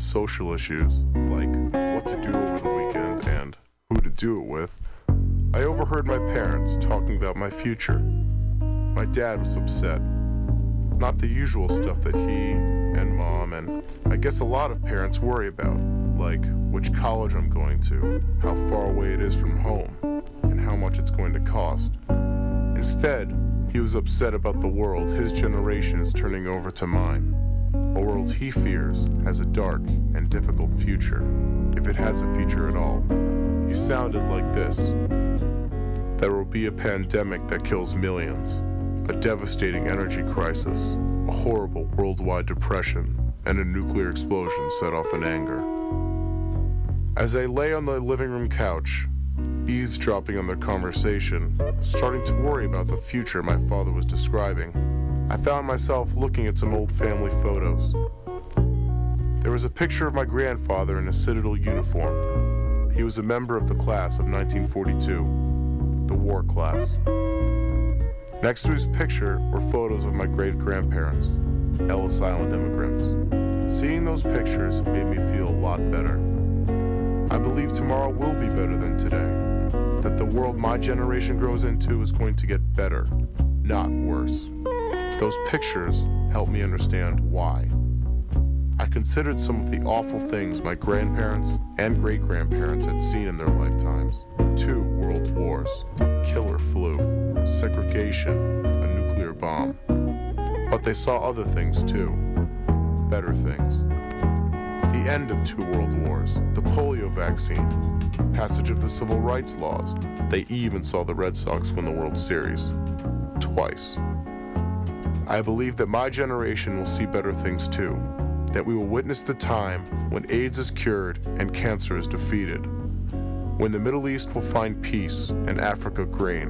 social issues, like what to do over the weekend and who to do it with, I overheard my parents talking about my future. My dad was upset. Not the usual stuff that he and mom and I guess a lot of parents worry about, like which college I'm going to, how far away it is from home, and how much it's going to cost. Instead, he was upset about the world his generation is turning over to mine. World he fears has a dark and difficult future, if it has a future at all. He sounded like this There will be a pandemic that kills millions, a devastating energy crisis, a horrible worldwide depression, and a nuclear explosion set off in anger. As I lay on the living room couch, eavesdropping on their conversation, starting to worry about the future my father was describing, I found myself looking at some old family photos. There was a picture of my grandfather in a Citadel uniform. He was a member of the class of 1942, the war class. Next to his picture were photos of my great grandparents, Ellis Island immigrants. Seeing those pictures made me feel a lot better. I believe tomorrow will be better than today. That the world my generation grows into is going to get better, not worse. Those pictures helped me understand why. I considered some of the awful things my grandparents and great grandparents had seen in their lifetimes two world wars, killer flu, segregation, a nuclear bomb. But they saw other things too, better things the end of two world wars, the polio vaccine, passage of the civil rights laws. They even saw the Red Sox win the World Series. Twice. I believe that my generation will see better things too. That we will witness the time when AIDS is cured and cancer is defeated. When the Middle East will find peace and Africa grain.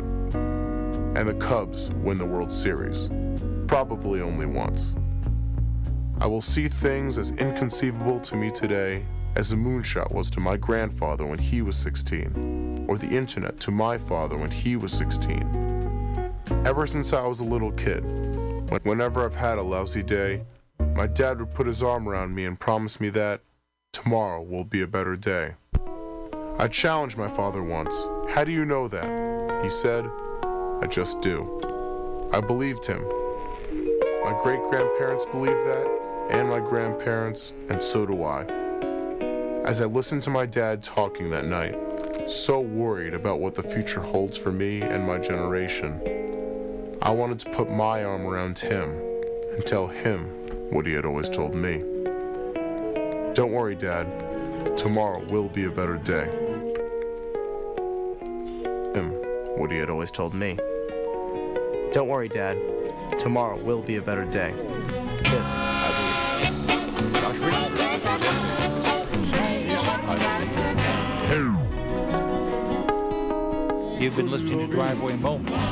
And the Cubs win the World Series. Probably only once. I will see things as inconceivable to me today as a moonshot was to my grandfather when he was 16, or the internet to my father when he was 16. Ever since I was a little kid, whenever I've had a lousy day, my dad would put his arm around me and promise me that tomorrow will be a better day. I challenged my father once, How do you know that? He said, I just do. I believed him. My great grandparents believed that, and my grandparents, and so do I. As I listened to my dad talking that night, so worried about what the future holds for me and my generation, I wanted to put my arm around him and tell him what he had always told me. Don't worry, Dad. Tomorrow will be a better day. Him, what he had always told me. Don't worry, Dad. Tomorrow will be a better day. This, I believe. You've been listening to Driveway Moments.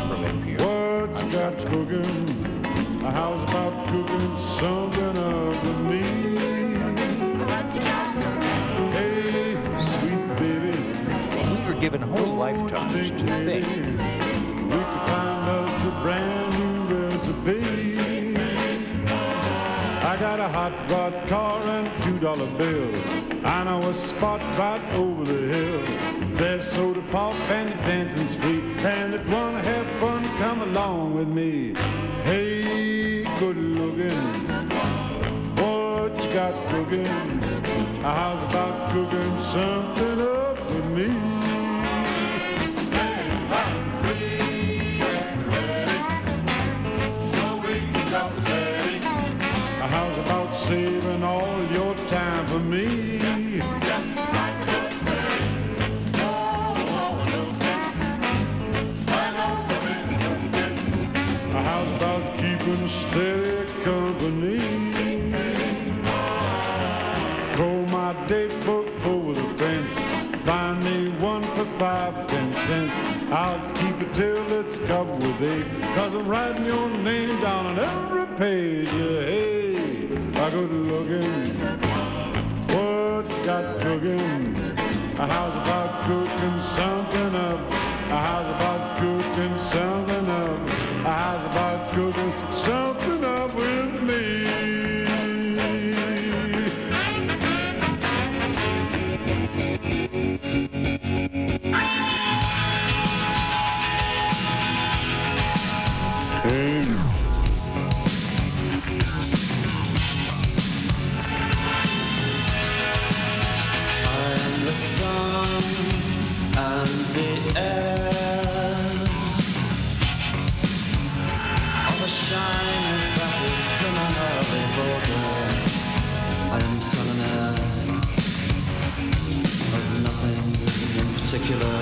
Got cooking? How's about cooking something up with me? Hey, sweet baby. We are given whole lifetimes to think. We could find us a brand new recipe. I got a hot rod car and a two dollar bill. I know a spot right over the hill. There's soda pop and dancing street. And you wanna have fun, come along with me. Hey, good looking. What you got cooking? How's about cooking something up with me? How's about keeping steady company? Throw my date book over the fence. Find me one for five, ten cents. I'll keep it till it's covered with eight. Cause I'm writing your name down on every page. Yeah, hey, I good looking. What you got cooking? How's about cooking something up? How's about particular.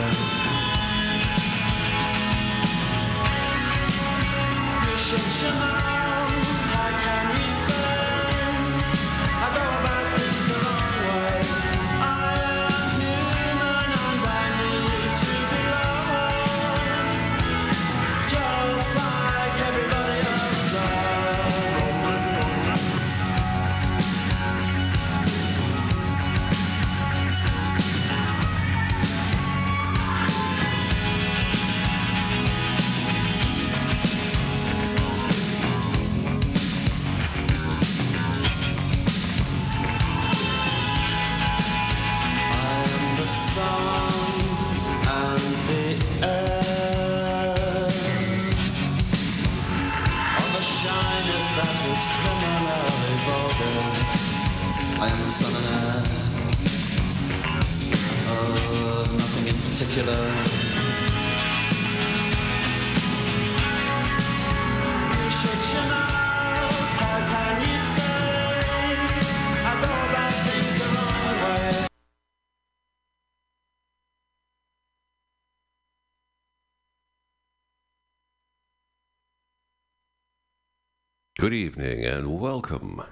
Good evening and welcome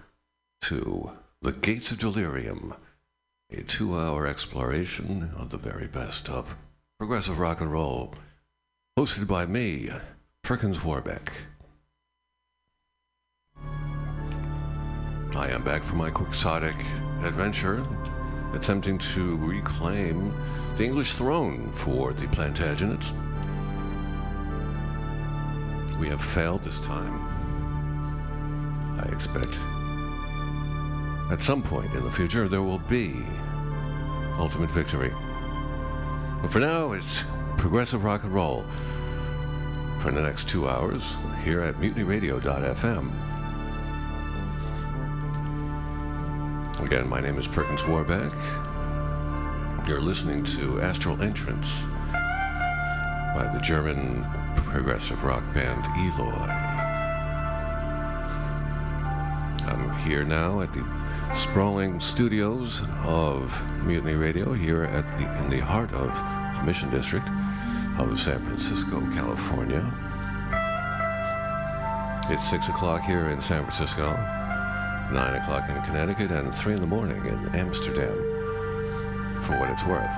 to The Gates of Delirium, a two hour exploration of the very best of progressive rock and roll, hosted by me, Perkins Warbeck. I am back from my quixotic adventure, attempting to reclaim the English throne for the Plantagenets. We have failed this time. I expect at some point in the future there will be ultimate victory. But for now, it's progressive rock and roll for the next two hours here at mutinyradio.fm. Again, my name is Perkins Warbeck. You're listening to Astral Entrance by the German progressive rock band Eloy. I'm here now at the sprawling studios of Mutiny Radio here at the in the heart of the Mission District of San Francisco, California. It's six o'clock here in San Francisco, nine o'clock in Connecticut, and three in the morning in Amsterdam. For what it's worth.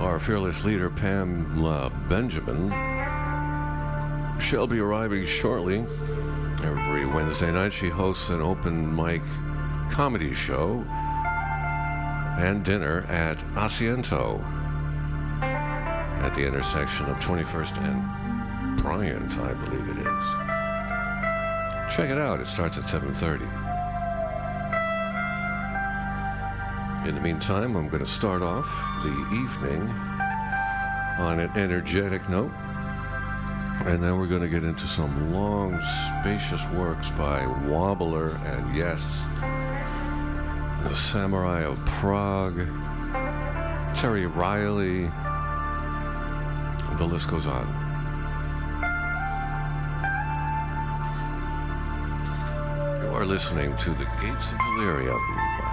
Our fearless leader, Pamela uh, Benjamin, shall be arriving shortly. Every Wednesday night, she hosts an open mic comedy show and dinner at Asiento at the intersection of 21st and Bryant, I believe it is. Check it out. It starts at 7:30. In the meantime, I'm going to start off the evening on an energetic note. And then we're going to get into some long, spacious works by Wobbler and yes, the Samurai of Prog, Terry Riley, the list goes on. You are listening to the Gates of Delirium.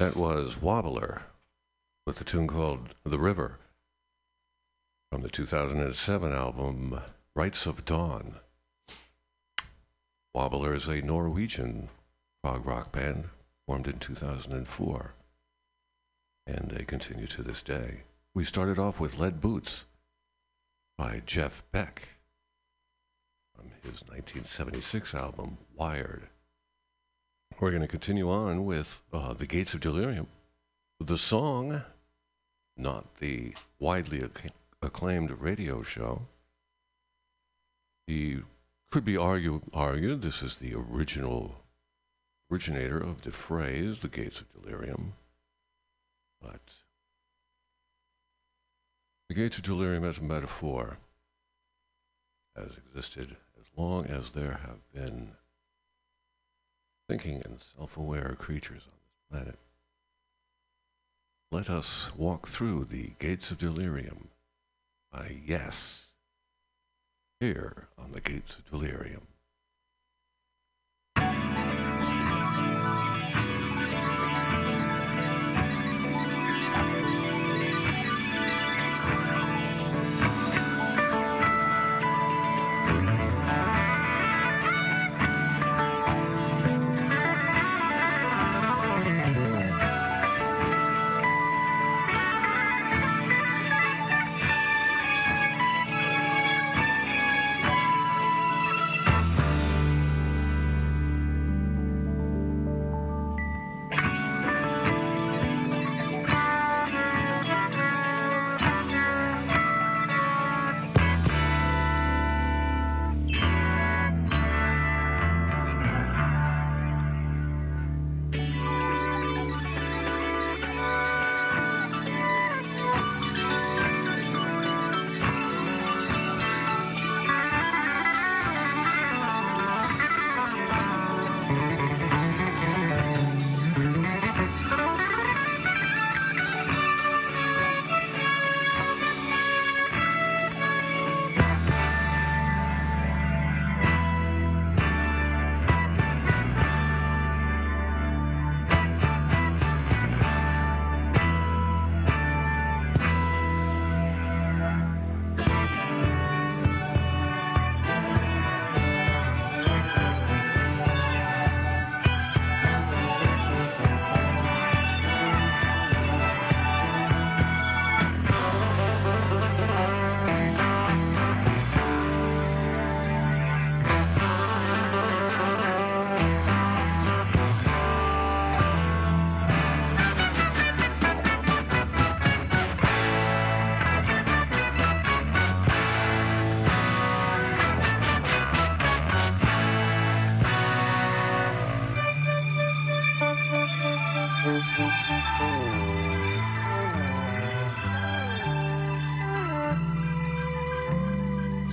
That was Wobbler with the tune called The River from the 2007 album Rites of Dawn. Wobbler is a Norwegian prog rock band formed in 2004, and they continue to this day. We started off with Led Boots by Jeff Beck from his 1976 album Wired. We're going to continue on with uh, The Gates of Delirium. The song, not the widely acc- acclaimed radio show. The could be argue, argued this is the original originator of the phrase "the gates of delirium," but the gates of delirium as a metaphor has existed as long as there have been thinking and self-aware creatures on this planet. Let us walk through the gates of delirium by Yes here on the Gates of Delirium.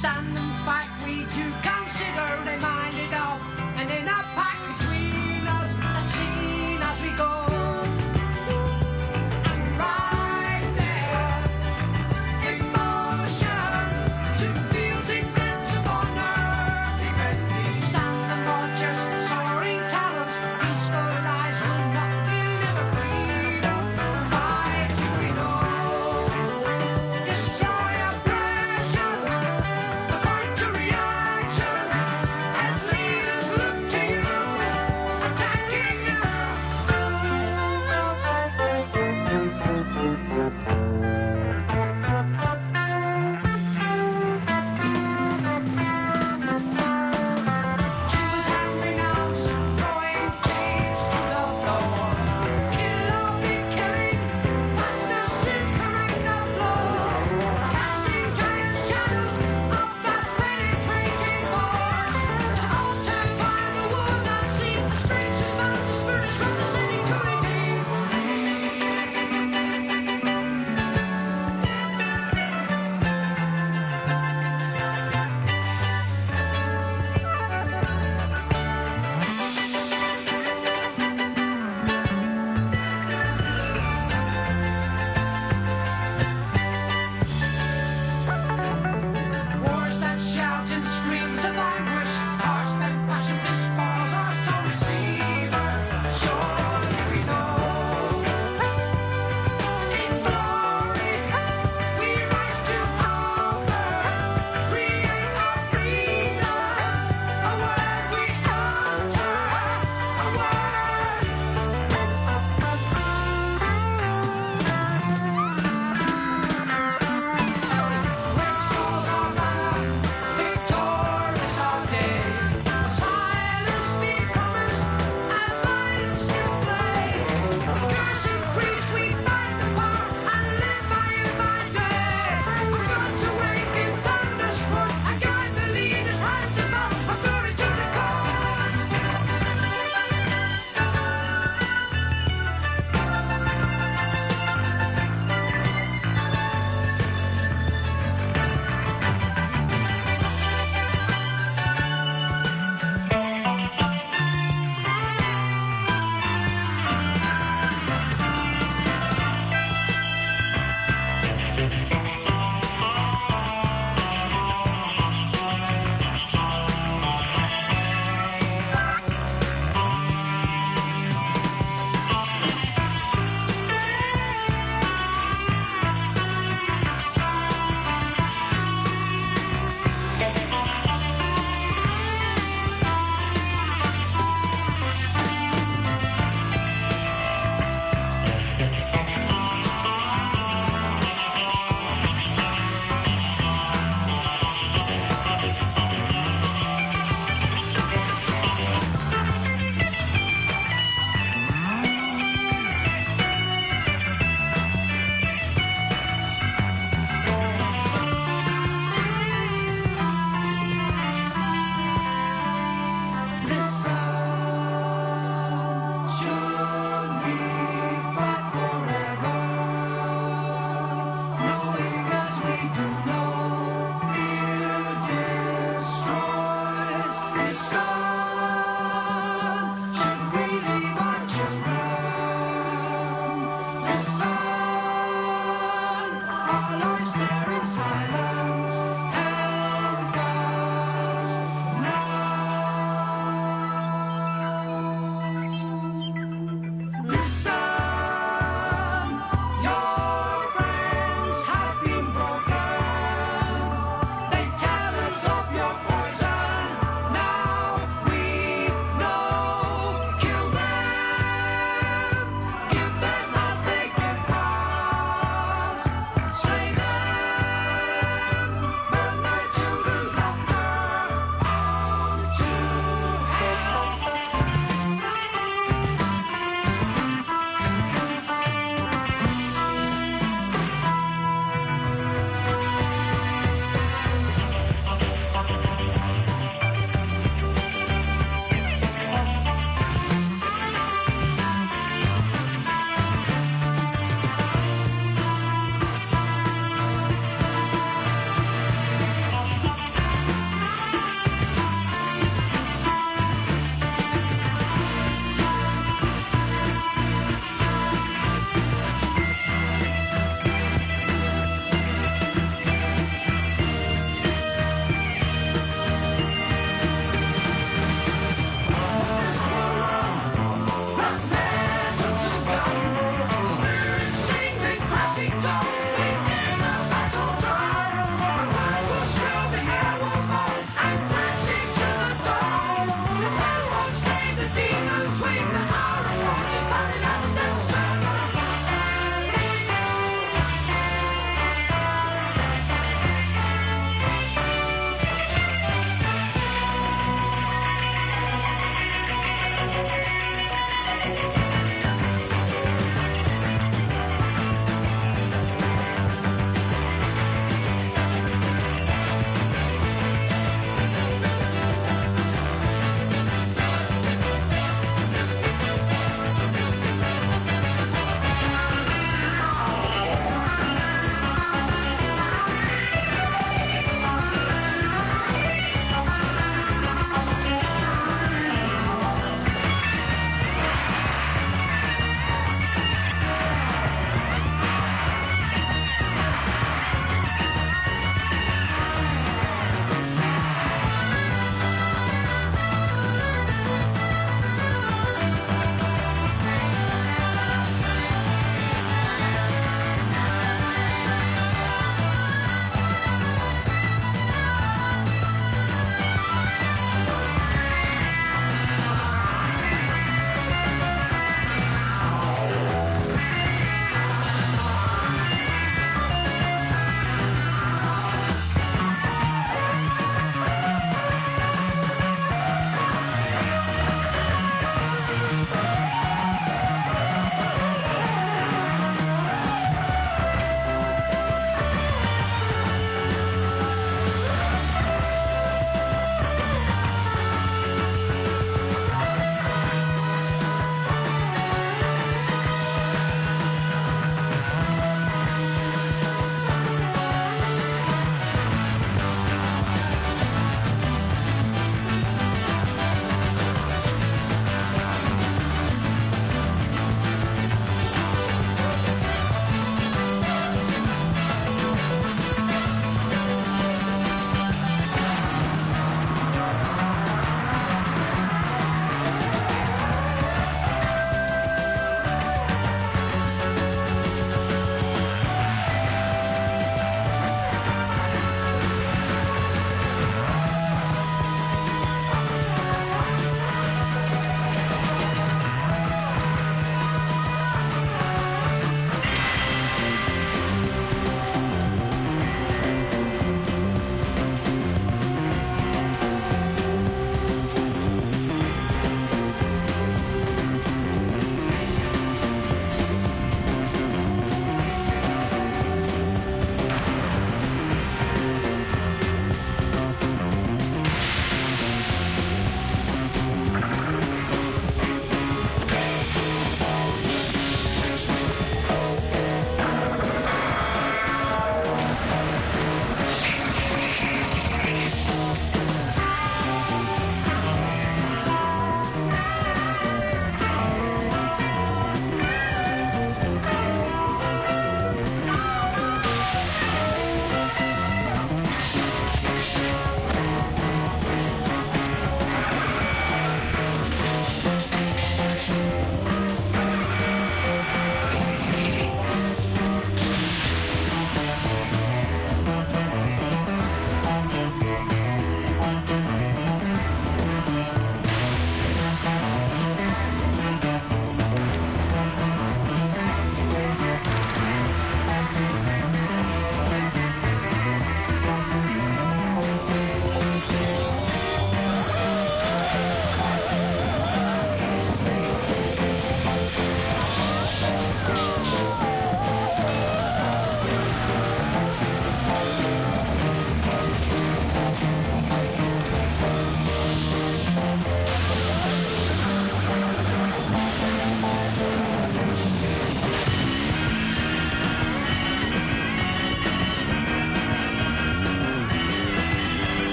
Stand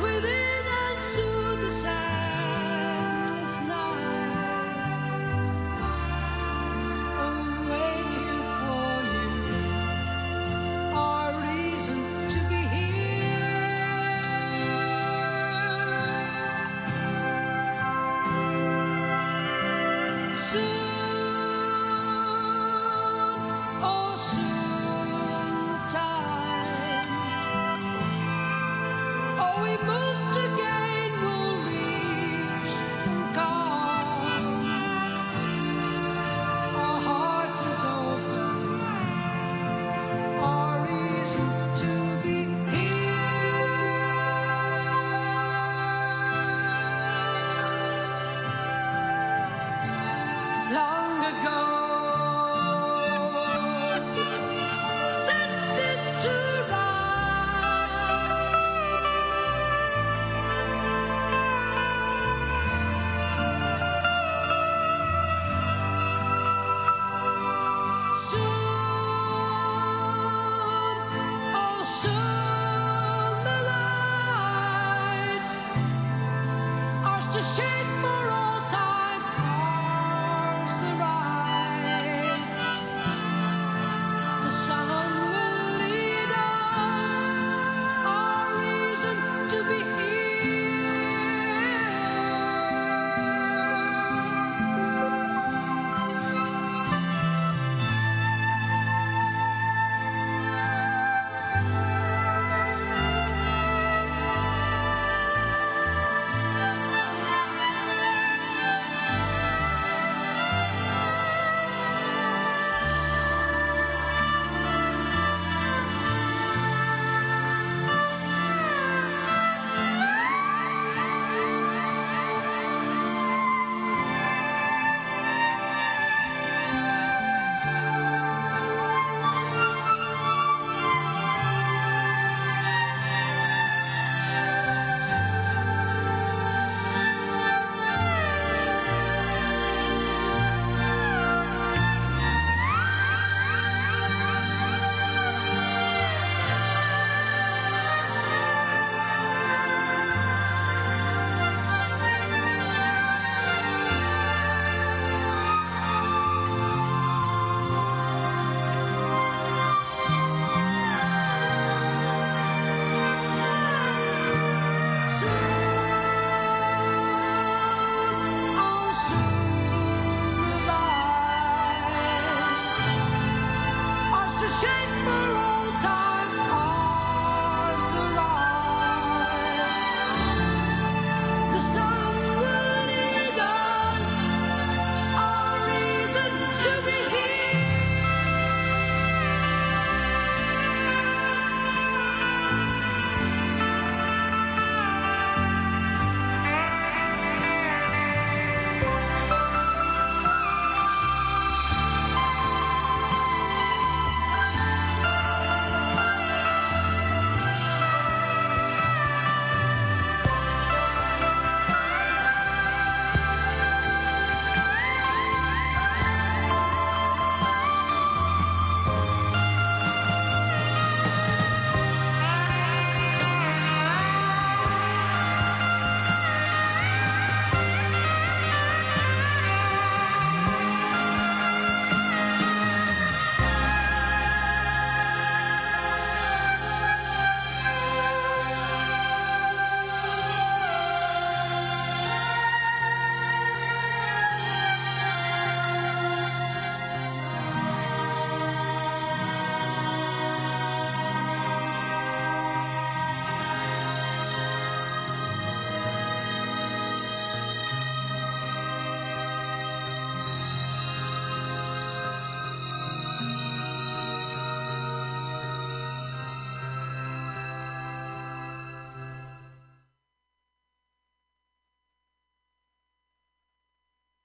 with it.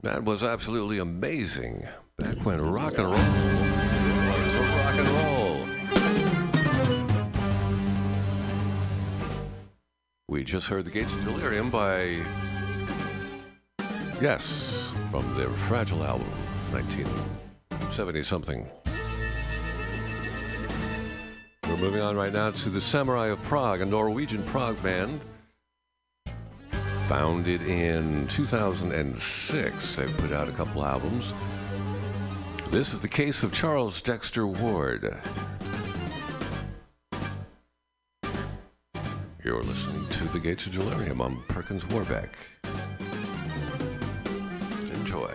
That was absolutely amazing. Back when rock and roll was rock and roll. We just heard The Gates of Delirium by, yes, from their Fragile album, 1970 something. We're moving on right now to the Samurai of Prog, a Norwegian Prog band. Founded in 2006, they've put out a couple albums. This is the case of Charles Dexter Ward. You're listening to The Gates of Delirium. I'm Perkins Warbeck. Enjoy.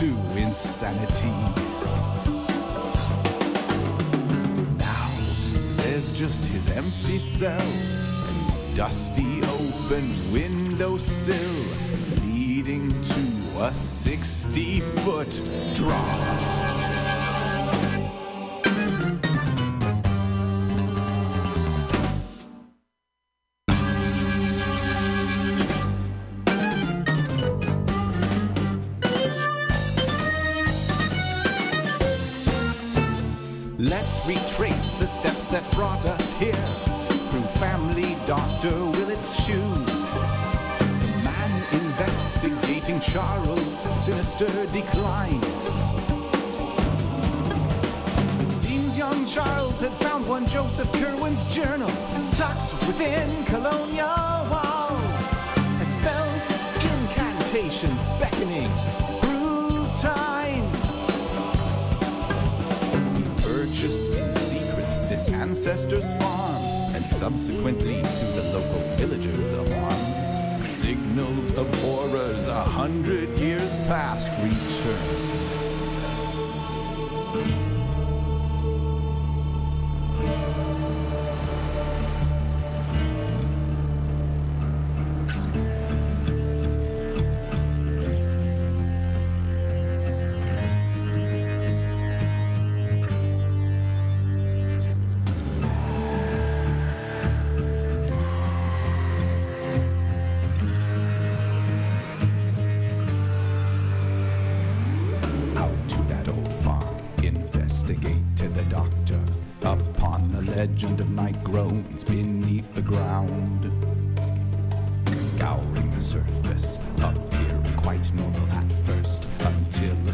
Into insanity. Now there's just his empty cell and dusty open windowsill leading to a 60 foot drop. That brought us here through family doctor Willett's shoes. The man investigating Charles' sinister decline. It seems young Charles had found one Joseph Curwen's journal tucked within colonial walls and felt its incantations beckoning ancestor's farm and subsequently to the local villagers' alarm. Signals of horrors a hundred years past return.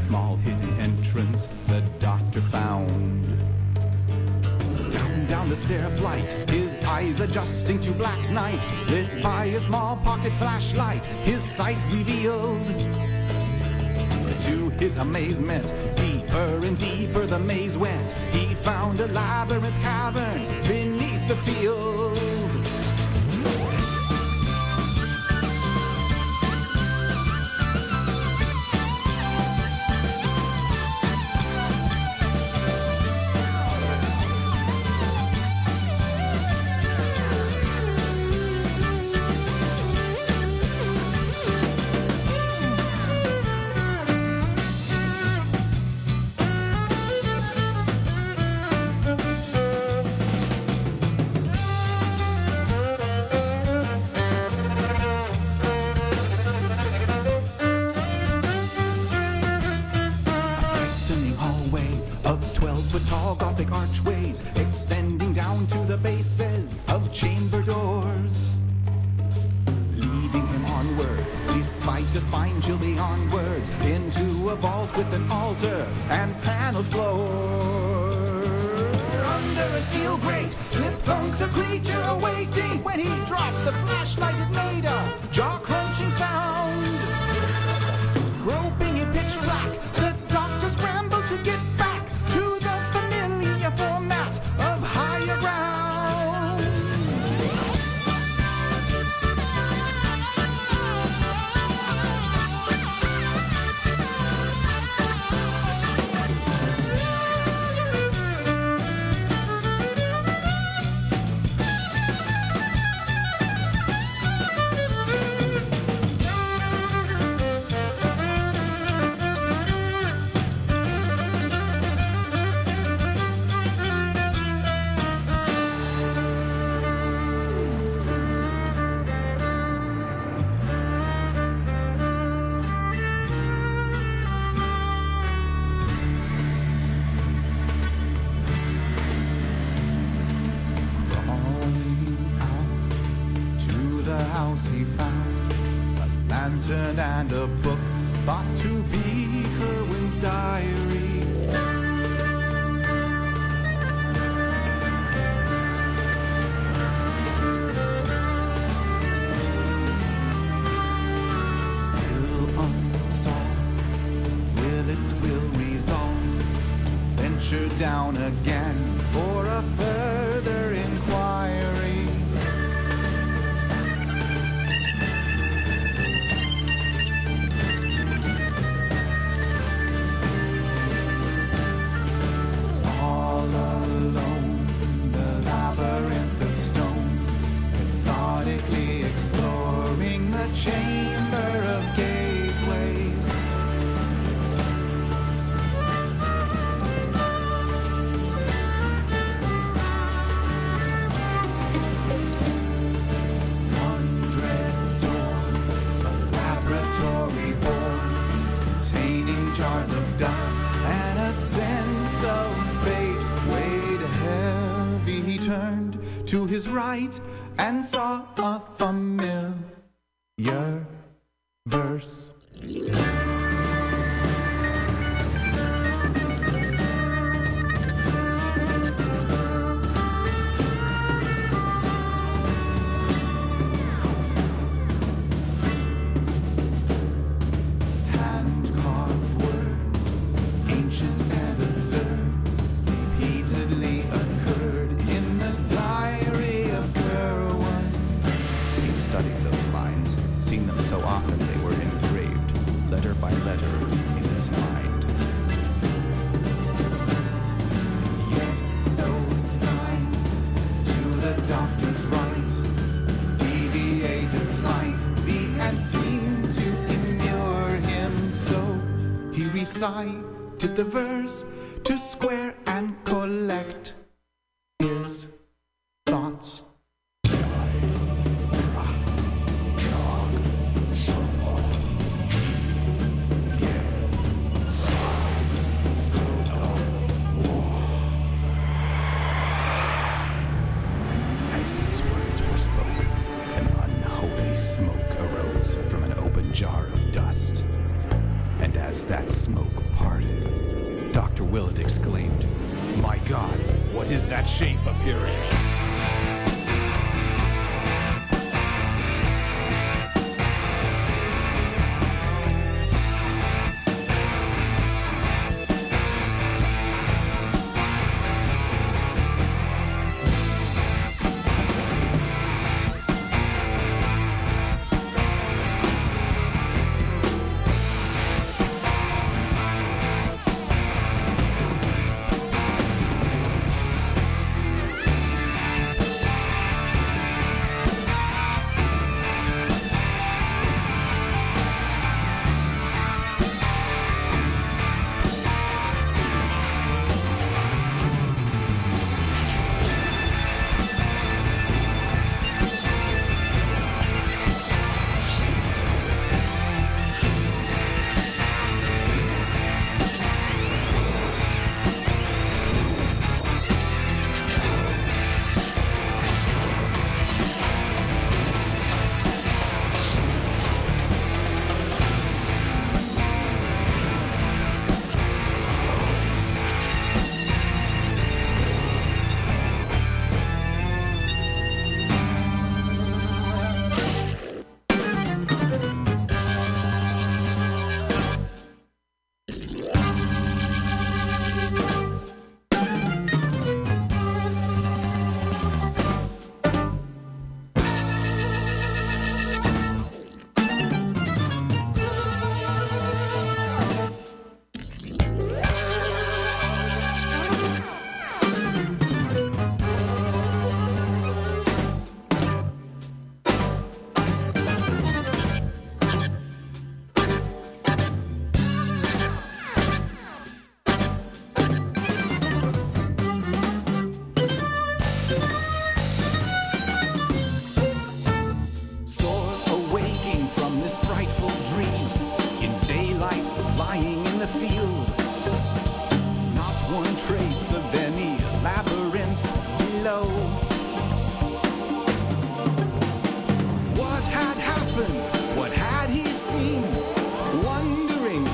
Small hidden entrance the doctor found. Down, down the stair flight, his eyes adjusting to black night, lit by a small pocket flashlight, his sight revealed. To his amazement, deeper and deeper the maze went. He found a labyrinth cavern beneath the field. Right and saw the verse